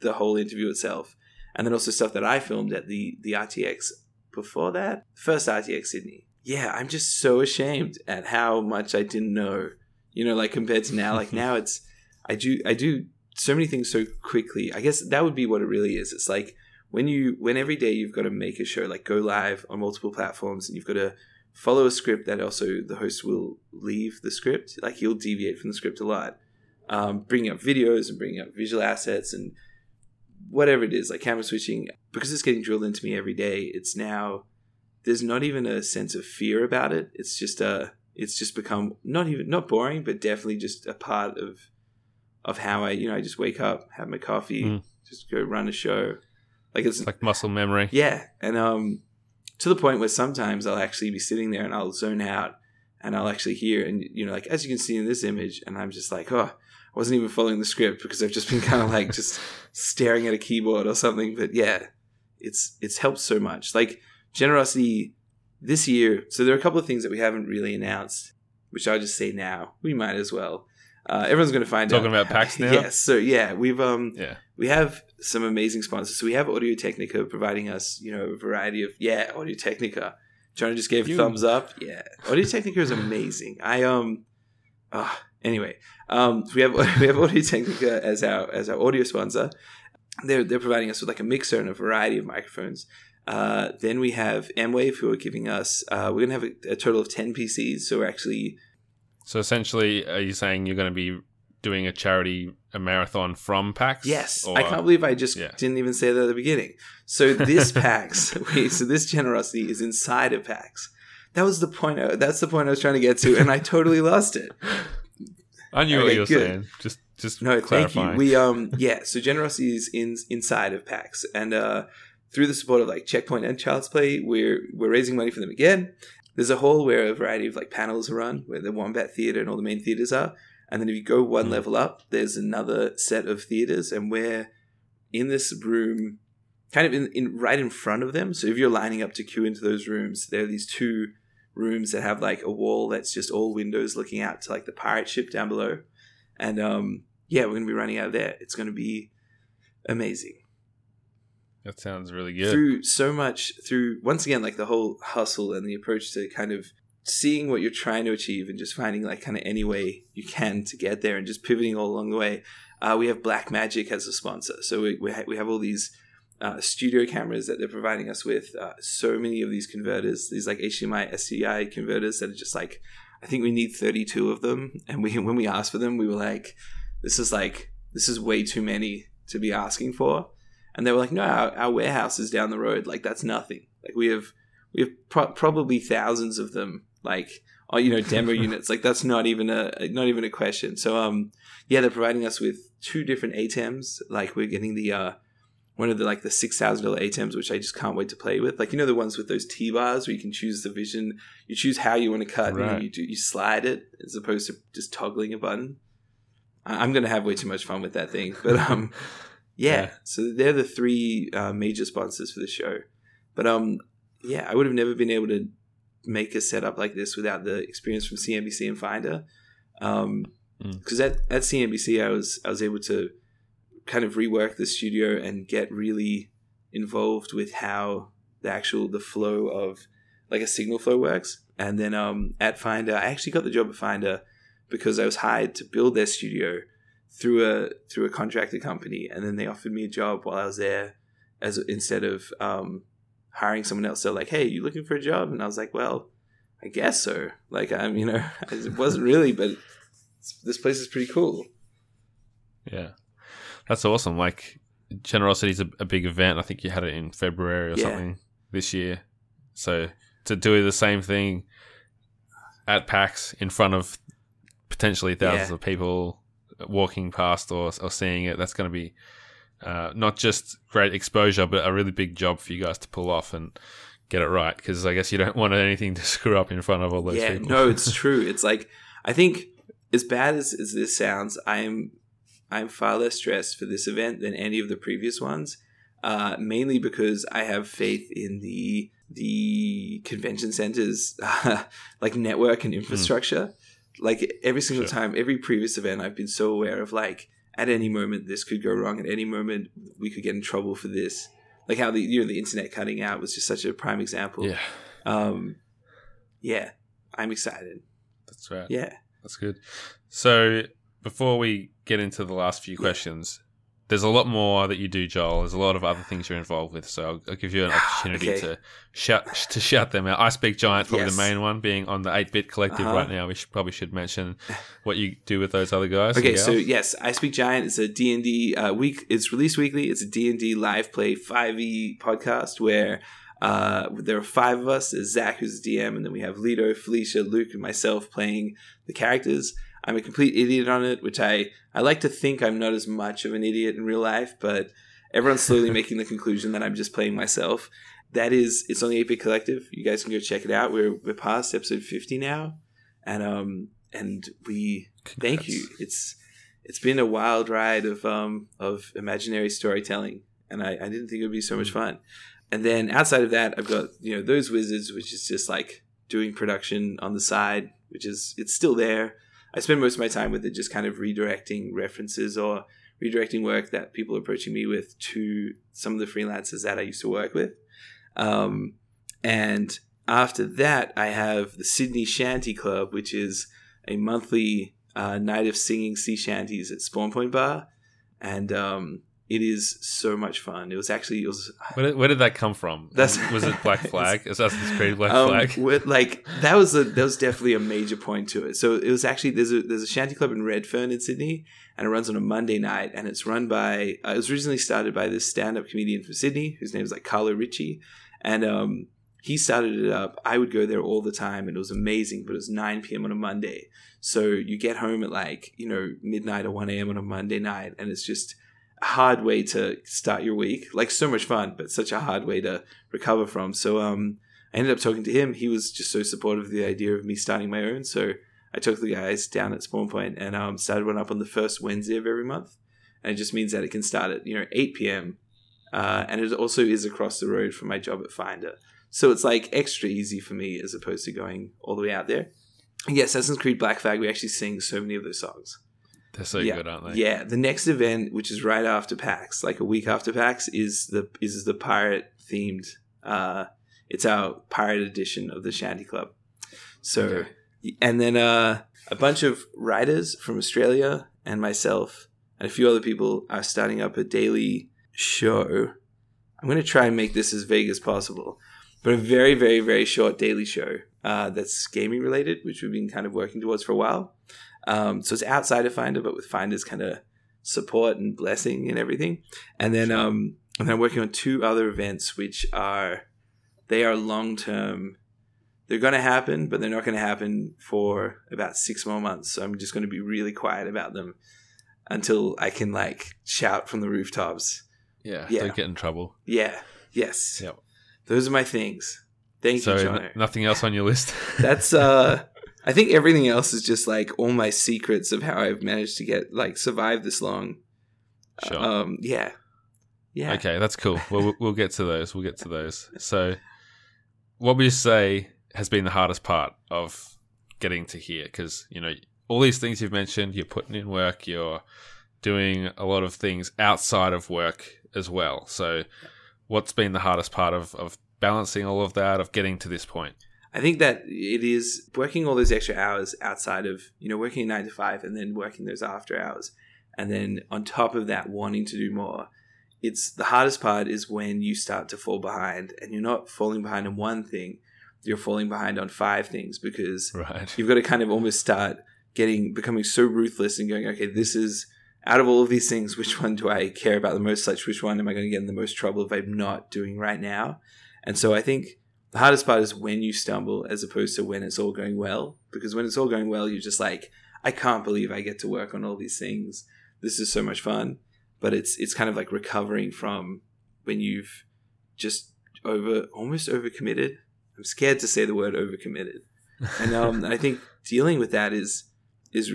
the whole interview itself, and then also stuff that I filmed at the the RTX before that first RTX Sydney. Yeah, I'm just so ashamed at how much I didn't know. You know, like compared to now. Like now, it's I do I do so many things so quickly. I guess that would be what it really is. It's like when you when every day you've got to make a show like go live on multiple platforms and you've got to follow a script that also the host will leave the script. Like he'll deviate from the script a lot. Um, bringing up videos and bringing up visual assets and whatever it is like camera switching. Because it's getting drilled into me every day it's now there's not even a sense of fear about it. It's just a it's just become not even not boring but definitely just a part of of how i you know i just wake up have my coffee Mm. just go run a show. Like it's like muscle memory. yeah, and um, to the point where sometimes I'll actually be sitting there and I'll zone out and I'll actually hear and you know like as you can see in this image and I'm just like oh I wasn't even following the script because I've just been kind of like just staring at a keyboard or something. But yeah, it's it's helped so much. Like generosity this year. So there are a couple of things that we haven't really announced, which I'll just say now. We might as well. Uh, everyone's going to find out. Talking out. about PAX now? yes. So yeah, we've um Yeah. we have some amazing sponsors. So we have Audio Technica providing us, you know, a variety of yeah, Audio Technica. John just gave a thumbs up. Yeah, Audio Technica is amazing. I um, ah, anyway, um, we have we have Audio Technica as our as our audio sponsor. They're they're providing us with like a mixer and a variety of microphones. Uh, then we have Mwave who are giving us. Uh, we're gonna have a, a total of ten PCs. So we're actually So essentially, are you saying you're going to be doing a charity a marathon from PAX? Yes, Or- I can't believe I just yeah. didn't even say that at the beginning. So this PAX, wait, so this generosity is inside of PAX. That was the point. I, that's the point I was trying to get to, and I totally lost it. I knew what you were good. saying. Just, just No, thank clarifying. you. We um, yeah. So generosity is in inside of PAX, and uh, through the support of like Checkpoint and Child's Play, we're we're raising money for them again. There's a hall where a variety of like panels are run, where the Wombat Theatre and all the main theatres are. And then if you go one Hmm. level up, there's another set of theatres, and we're in this room, kind of in, in right in front of them. So if you're lining up to queue into those rooms, there are these two rooms that have like a wall that's just all windows looking out to like the pirate ship down below. And um, yeah, we're gonna be running out of there. It's gonna be amazing that sounds really good. through so much through once again like the whole hustle and the approach to kind of seeing what you're trying to achieve and just finding like kind of any way you can to get there and just pivoting all along the way. Uh, we have Blackmagic as a sponsor. So we, we, ha- we have all these uh, studio cameras that they're providing us with uh, so many of these converters these like hdmi sdi converters that are just like i think we need 32 of them. And we when we asked for them we were like this is like this is way too many to be asking for and they were like, "No, our, our warehouse is down the road. Like that's nothing. Like we have we have pro- probably thousands of them. Like oh, you know, demo units. Like that's not even a not even a question. So um, yeah, they're providing us with two different ATEMs. Like we're getting the uh, one of the like the six thousand dollar ATEMs, which I just can't wait to play with. Like you know the ones with those T bars where you can choose the vision, you choose how you want to cut, Right. then you do you slide it as opposed to just toggling a button. I- I'm gonna have way too much fun with that thing, but um, yeah. Yeah. So they're the three uh, major sponsors for the show, but um, yeah, I would have never been able to make a setup like this without the experience from CNBC and Finder. Um, Mm. because at, at CNBC I was I was able to kind of rework the studio and get really involved with how the actual the flow of like a signal flow works. And then um, at Finder, I actually got the job at Finder because I was hired to build their studio through a through a contractor company, and then they offered me a job while I was there as instead of um, hiring someone else. They're like, "Hey, you looking for a job?" And I was like, "Well, I guess so." Like I'm, you know, it wasn't really, but this place is pretty cool. Yeah, that's awesome. Like Generosity is a, a big event. I think you had it in February or Yeah. something this year. So to do the same thing at PAX in front of potentially thousands Yeah. of people walking past or, or seeing it, that's going to be uh, not just great exposure, but a really big job for you guys to pull off and get it right. Because I guess you don't want anything to screw up in front of all those yeah, people. no, it's true. It's like I think as bad as, as this sounds, I'm I'm far less stressed for this event than any of the previous ones. Uh, mainly because I have faith in the the convention centers like network and infrastructure. Like every single Sure. time, every previous event, I've been so aware of like at any moment this could go wrong. At any moment we could get in trouble for this. Like how the you know the internet cutting out was just such a prime example. yeah, Um, yeah, I'm excited. that's right. Yeah. That's good. So before we get into the last few Yeah. questions, there's a lot more that you do, Joel. There's a lot of other things you're involved with. So I'll, I'll give you an opportunity Okay. to shout to shout them out. I Speak Giant, probably Yes. the main one, being on the 8-bit collective Uh-huh. right now. We should probably should mention what you do with those other guys. Okay, so yes, I Speak Giant is a D&D uh, week. It's released weekly. It's a D&D live play 5e podcast where uh, there are five of us. There's Zach, who's the DM, and then we have Lito, Felicia, Luke, and myself playing the characters. I'm a complete idiot on it, which I, I like to think I'm not as much of an idiot in real life, but everyone's slowly making the conclusion that I'm just playing myself. That is, it's on the 8-Bit Collective. You guys can go check it out. We're, we're past episode 50 now. And um and we thank you. It's it's been a wild ride of um of imaginary storytelling, and I, I didn't think it would be so much fun. And then outside of that, I've got you know those wizards, which is just like doing production on the side, which is it's still there. I spend most of my time with it, just kind of redirecting references or redirecting work that people are approaching me with to some of the freelancers that I used to work with. Um, and after that, I have the Sydney Shanty Club, which is a monthly uh, night of singing sea shanties at Spawn Point Bar, and um, it is so much fun. It was actually it was Where did, where did that come from? That's- was it Black Flag? Assassin's Creed Black um, Flag? with, like that was a that was definitely a major point to it. So it was actually there's a there's a shanty club in Redfern in Sydney, and it runs on a Monday night, and it's run by uh, it was originally started by this stand up comedian from Sydney whose name is like Carlo Ritchie, and um, he started it up. I would go there all the time, and it was amazing. But it was 9 p.m. on a Monday, so you get home at like you know midnight or 1 a.m. on a Monday night, and it's just hard way to start your week. Like so much fun, but such a hard way to recover from. So um, I ended up talking to him. He was just so supportive of the idea of me starting my own. So I took the guys down at Spawn Point and um, started one up on the first Wednesday of every month. And it just means that it can start at you know 8 p.m. Uh, and it also is across the road from my job at Finder. So it's like extra easy for me as opposed to going all the way out there. And yeah, Assassin's Creed Black Flag, we actually sing so many of those songs. They're so yeah. good, aren't they? Yeah, the next event, which is right after PAX, like a week after PAX, is the is the pirate themed. Uh, it's our pirate edition of the Shanty Club. So, Okay. and then uh, a bunch of writers from Australia and myself and a few other people are starting up a daily show. I'm going to try and make this as vague as possible, but a very, very, very short daily show uh, that's gaming related, which we've been kind of working towards for a while. Um, so it's outside of Finder, but with Finder's kind of support and blessing and everything. And then, um, and then I'm working on two other events, which are they are long term. They're going to happen, but they're not going to happen for about six more months. So I'm just going to be really quiet about them until I can like shout from the rooftops. Yeah, Yeah. don't get in trouble. Yeah. Yes. Yep. Those are my things. Thank so you, n- nothing else on your list. That's uh I think everything else is just like all my secrets of how I've managed to get like survive this long. sure. Um yeah. Yeah. Okay, that's cool. Well, we'll- we'll get to those. We'll get to those. So, what would you say has been the hardest part of getting to here? Because you know all these things you've mentioned, you're putting in work, you're doing a lot of things outside of work as well. So, what's been the hardest part of of balancing all of that, of getting to this point? I think that it is working all those extra hours outside of, you know, working 9 to 5 and then working those after hours and then on top of that wanting to do more. It's the hardest part is when you start to fall behind and you're not falling behind on one thing, you're falling behind on five things because Right. you've got to kind of almost start getting becoming so ruthless and going okay this is out of all of these things which one do i care about the most such which one am i going to get in the most trouble if i'm not doing right now and so i think the hardest part is when you stumble as opposed to when it's all going well because when it's all going well you're just like i can't believe i get to work on all these things. This is so much fun. But it's it's kind of like recovering from when you've just over almost overcommitted. I'm scared to say the word overcommitted. And um, I think dealing with that is is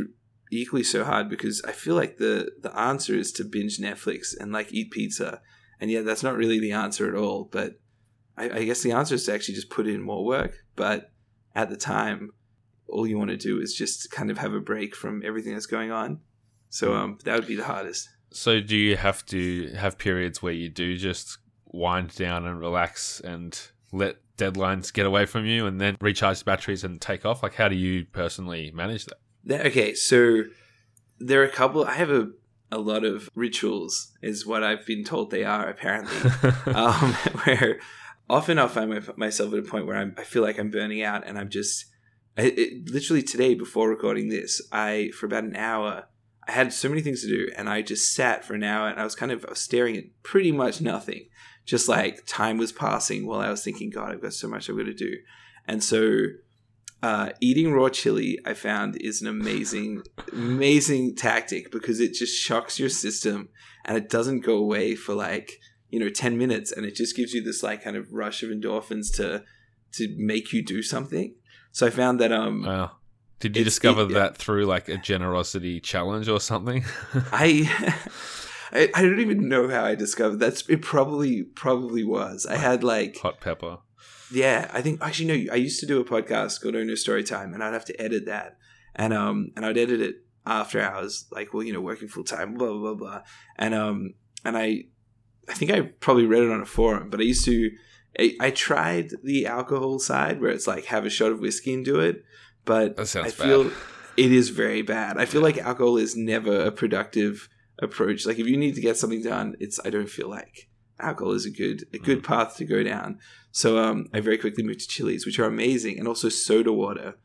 equally so hard because I feel like the the answer is to binge Netflix and like eat pizza, and yeah, that's not really the answer at all. But I, I guess the answer is to actually just put in more work. But at the time, all you want to do is just kind of have a break from everything that's going on. So um, that would be the hardest. So, do you have to have periods where you do just wind down and relax and let deadlines get away from you and then recharge the batteries and take off? Like, how do you personally manage that? That, okay, so there are a couple. I have a a lot of rituals, is what I've been told they are apparently. um, where often I'll find my, myself at a point where I'm, I feel like I'm burning out, and I'm just I, it, literally today before recording this, I for about an hour I had so many things to do, and I just sat for an hour, and I was kind of staring at pretty much nothing, just like time was passing while I was thinking, God, I've got so much I've got to do, and so. Uh, eating raw chili, I found, is an amazing, amazing tactic because it just shocks your system and it doesn't go away for like you know 10 minutes and it just gives you this like kind of rush of endorphins to to make you do something so i found that um Wow. Did you discover it- that through like a generosity challenge or something? i I, I don't even know how I discovered that's it. Probably, probably was. I had like, Hot pepper. yeah. I think actually no. I used to do a podcast called Owner Story Time, and I'd have to edit that, and um, and I'd edit it after hours, like well, you know, working full time, blah blah blah blah, and um, and I, I think I probably read it on a forum, but I used to, I, I tried the alcohol side where it's like have a shot of whiskey and do it, but I feel bad. it is very bad. I feel like alcohol is never a productive approach. Like if you need to get something done, it's I don't feel like alcohol is a good a Mm. good path to go down. So um, I very quickly moved to chilies, which are amazing, and also soda water.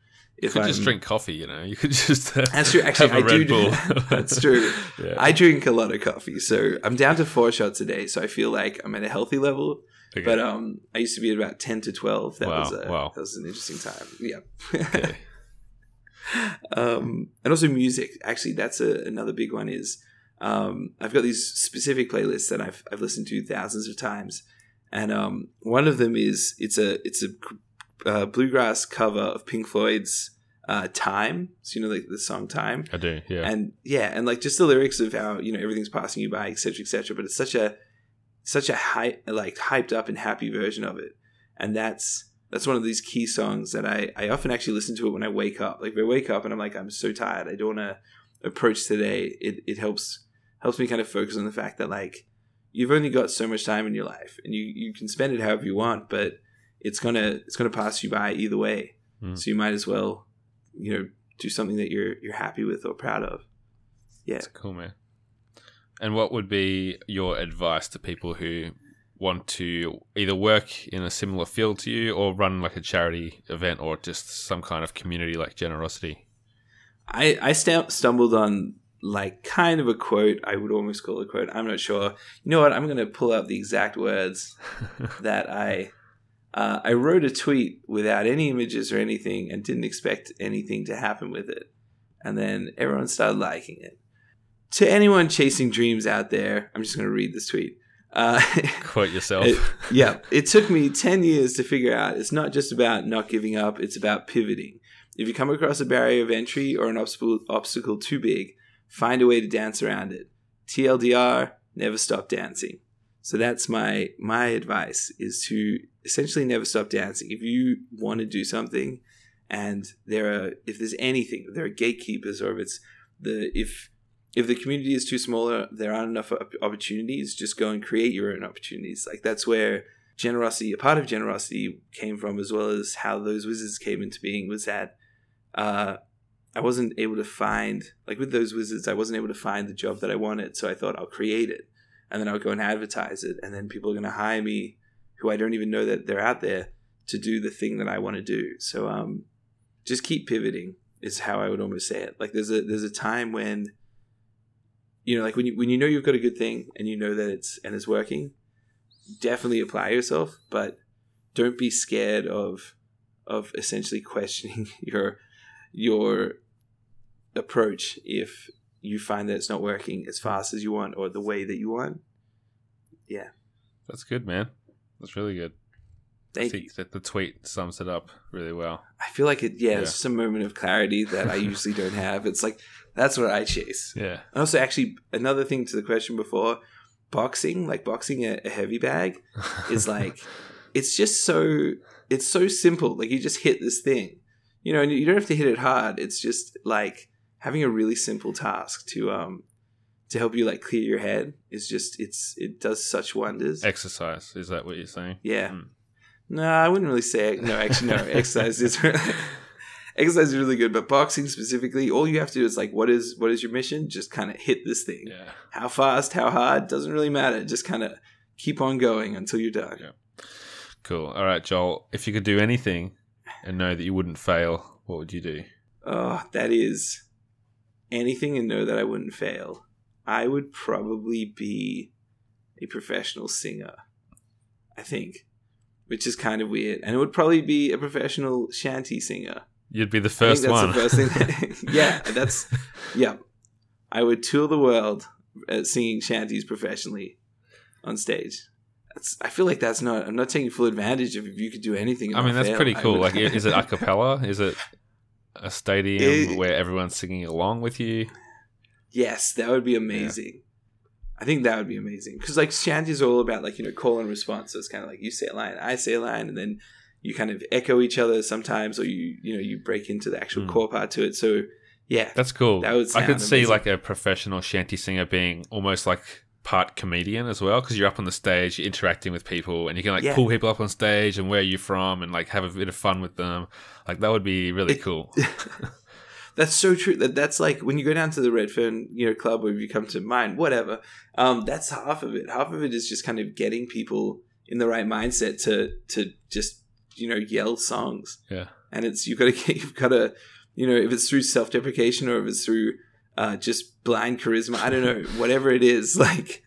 You could just I'm- drink coffee, you know. You could just uh, That's true. Actually, I do. Red Bull. That's true. yeah. I drink a lot of coffee, so I'm down to four shots a day. So I feel like I'm at a healthy level. Okay. But um, I used to be at about ten to twelve. That Wow, was a, wow. that was an interesting time. Yeah. Okay. um, and also music. Actually, that's a, another big one. Is um, I've got these specific playlists that I've I've listened to thousands of times, and um, one of them is it's a it's a uh, bluegrass cover of Pink Floyd's uh, "Time." So you know like the song "Time." I do. Yeah. and yeah, and like just the lyrics of how you know everything's passing you by, etc., etc. But it's such a such a hype, like hyped up and happy version of it, and that's that's one of these key songs that I I often actually listen to it when I wake up. Like if I wake up and I'm like I'm so tired, I don't want to approach today. It it helps helps me kind of focus on the fact that like you've only got so much time in your life, and you you can spend it however you want, but it's gonna it's gonna pass you by either way. Mm. So you might as well, you know, do something that you're you're happy with or proud of. Yeah. That's cool, man. And what would be your advice to people who want to either work in a similar field to you or run like a charity event or just some kind of community like generosity? I I sta- stumbled on like kind of a quote. I would almost call it a quote. I'm not sure. You know what? I'm going to pull out the exact words that I uh, I wrote a tweet without any images or anything and didn't expect anything to happen with it, and then everyone started liking it. To anyone chasing dreams out there, I'm just going to read this tweet. Uh, Quote yourself. it, yeah, it took me 10 years to figure out it's not just about not giving up, it's about pivoting. If you come across a barrier of entry or an obstacle, obstacle too big, find a way to dance around it. TLDR, never stop dancing. So that's my my advice is to essentially never stop dancing. If you want to do something and there are if there's anything, there are gatekeepers or if it's the if if the community is too small, there aren't enough opportunities, just go and create your own opportunities. Like that's where generosity, a part of generosity came from, as well as how those wizards came into being was that uh, I wasn't able to find, like with those wizards, I wasn't able to find the job that I wanted. So I thought I'll create it and then I'll go and advertise it. And then people are going to hire me who I don't even know that they're out there to do the thing that I want to do. So um, just keep pivoting is how I would almost say it. Like there's a, there's a time when, you know, like when you, when you know you've got a good thing and you know that it's, and it's working, definitely apply yourself, but don't be scared of, of essentially questioning your, your approach if you find that it's not working as fast as you want or the way that you want. Yeah. That's good, man. That's really good. I Thank you. that the tweet sums it up really well. I feel like it, yeah, Yeah. it's just a moment of clarity that I usually don't have. It's like, that's what I chase. Yeah. And also, actually, another thing to the question before boxing, like boxing a, a heavy bag, is like, it's just so, it's so simple. Like, you just hit this thing, you know, and you don't have to hit it hard. It's just like having a really simple task to, um, to help you like clear your head is just it's it does such wonders. Exercise. Is that what you're saying? Yeah. Mm. No, I wouldn't really say. No, actually, no. exercise is exercise is really good, but boxing specifically, all you have to do is like, what is what is your mission? Just kind of hit this thing. Yeah. How fast, how hard, doesn't really matter. Just kind of keep on going until you're done. Yeah. Cool. All right, Joel. If you could do anything and know that you wouldn't fail, what would you do? Oh, that is anything and know that I wouldn't fail. I would probably be a professional singer. I think, which is kind of weird, and it would probably be a professional shanty singer. You'd be the first that's one. The first thing. yeah, that's yeah. I would tour the world uh, singing shanties professionally on stage. That's. I feel like that's not. I'm not taking full advantage of if you could do anything. I mean, that's fail, pretty cool. Like, is it a cappella? Is it a stadium It- where everyone's singing along with you? Yes, that would be amazing. I think that would be amazing because like shanties are all about like you know call and response. So it's kind of like you say a line, I say a line, and then you kind of echo each other sometimes, or you you know you break into the actual Mm. core part to it. So yeah, That's cool. That would I could sound see like a professional shanty singer being almost like part comedian as well because you're up on the stage, you're interacting with people, and you can like Yeah. pull people up on stage and where you're from and like have a bit of fun with them. Like that would be really It- cool. That's so true. That that's like when you go down to the Redfern, you know, club, or if you come to mine, whatever. Um, that's half of it. Half of it is just kind of getting people in the right mindset to to just you know yell songs. Yeah. And it's you've got to get you've got to you know if it's through self deprecation or if it's through uh, just blind charisma. I don't know. whatever it is, like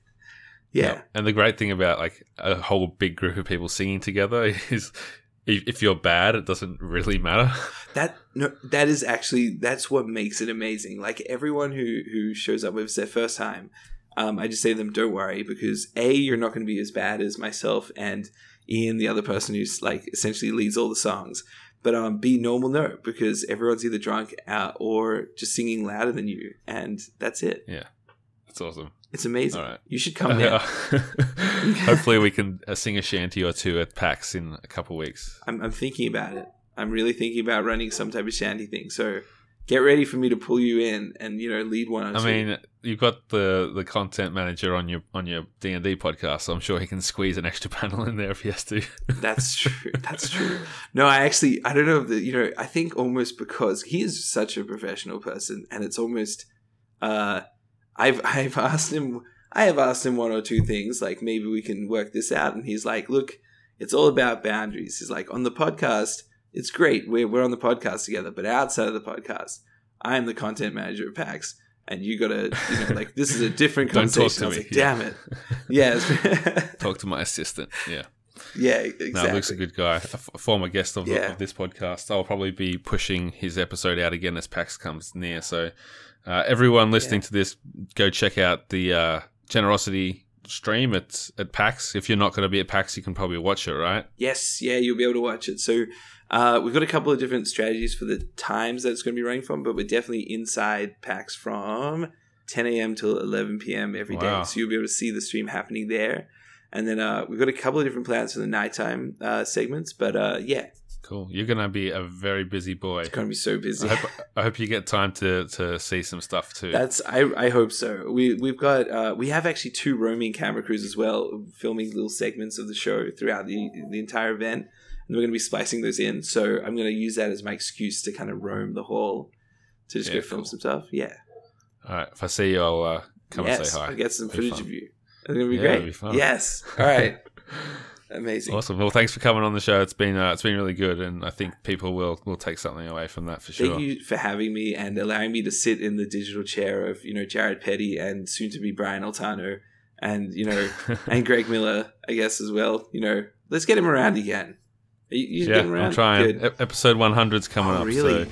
yeah, And the great thing about like a whole big group of people singing together is if if you're bad, it doesn't really matter. that no that is actually that's what makes it amazing like everyone who who shows up with it's their first time um, i just say to them don't worry because a you're not going to be as bad as myself and ian the other person who's like essentially leads all the songs but um, be normal no because everyone's either drunk uh, or just singing louder than you and that's it Yeah, That's awesome. It's amazing right. you should come there Hopefully, we can uh, sing a shanty or two at PAX in a couple weeks. I'm, I'm thinking about it i'm really thinking about running some type of shanty thing so get ready for me to pull you in and you know lead one or I mean, you've got the the content manager on your on your D and D podcast, so I'm sure he can squeeze an extra panel in there if he has to. That's true. That's true. No, I actually I don't know if the you know I think almost because he is such a professional person, and it's almost uh, I've I've asked him I have asked him one or two things like maybe we can work this out, and he's like, look, it's all about boundaries. He's like on the podcast, it's great we're we're on the podcast together, but outside of the podcast, I am the content manager of PAX. And you gotta, you know, like this is a different Don't talk to me, like, yeah. damn it, yes, Talk to my assistant. Yeah, yeah, exactly. no, Luke's a good guy, a f- former guest of, the- of this podcast. I'll probably be pushing his episode out again as PAX comes near. So, uh, everyone listening to this, go check out the uh, Generosity stream at at PAX. If you're not going to be at PAX, you can probably watch it, right? Yes, yeah, you'll be able to watch it. So uh, we've got a couple of different strategies for the times that it's going to be running from, but we're definitely inside PAX from 10 a.m. till 11 p.m. every day. Wow. So you'll be able to see the stream happening there. And then uh, we've got a couple of different plans for the nighttime uh, segments, but uh, yeah, Cool. You're going to be a very busy boy. it's going to be so busy. I hope, I hope you get time to, to see some stuff too. That's I, I hope so. We we've got uh, we have actually two roaming camera crews as well, filming little segments of the show throughout the the entire event, and we're going to be splicing those in. So I'm going to use that as my excuse to kind of roam the hall to just Yeah, go film cool. some stuff. Yeah, All right. If I see you, I'll uh, come and say hi. I'll get some footage fun. of you. It's going to be Yeah, great. be fun. Yes. All right. Amazing. Awesome. Well, thanks for coming on the show. It's been uh, it's been really good, and I think people will will take something away from that for sure. Thank you for having me and allowing me to sit in the digital chair of you know Jared Petty and soon to be Brian Altano and you know and Greg Miller, I guess as well. You know, let's get him around again. You, you yeah? I'm trying. Good. Episode 100's coming Oh, up, really?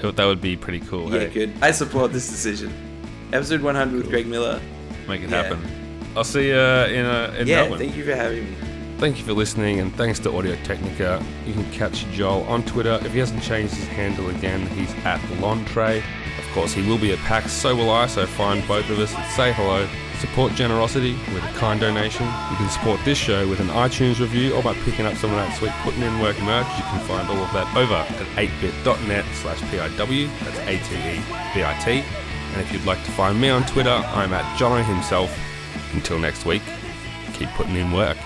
so it- that would be pretty cool. Yeah, hey? good. I support this decision. Episode 100 with Greg Miller. Make it Yeah. happen. I'll see you in uh, in yeah, Melbourne. thank you for having me. Thank you for listening, and thanks to Audio Technica. You can catch Joel on Twitter. If he hasn't changed his handle again, he's at Lontre. Of course, he will be at PAX, so will I, so find both of us and say hello. Support generosity with a kind donation. You can support this show with an iTunes review or by picking up some of that sweet putting in work merch. You can find all of that over at 8bit.net slash PIW. That's A-T-E-B-I-T. And if you'd like to find me on Twitter, I'm at Jono himself. Until next week, keep putting in work.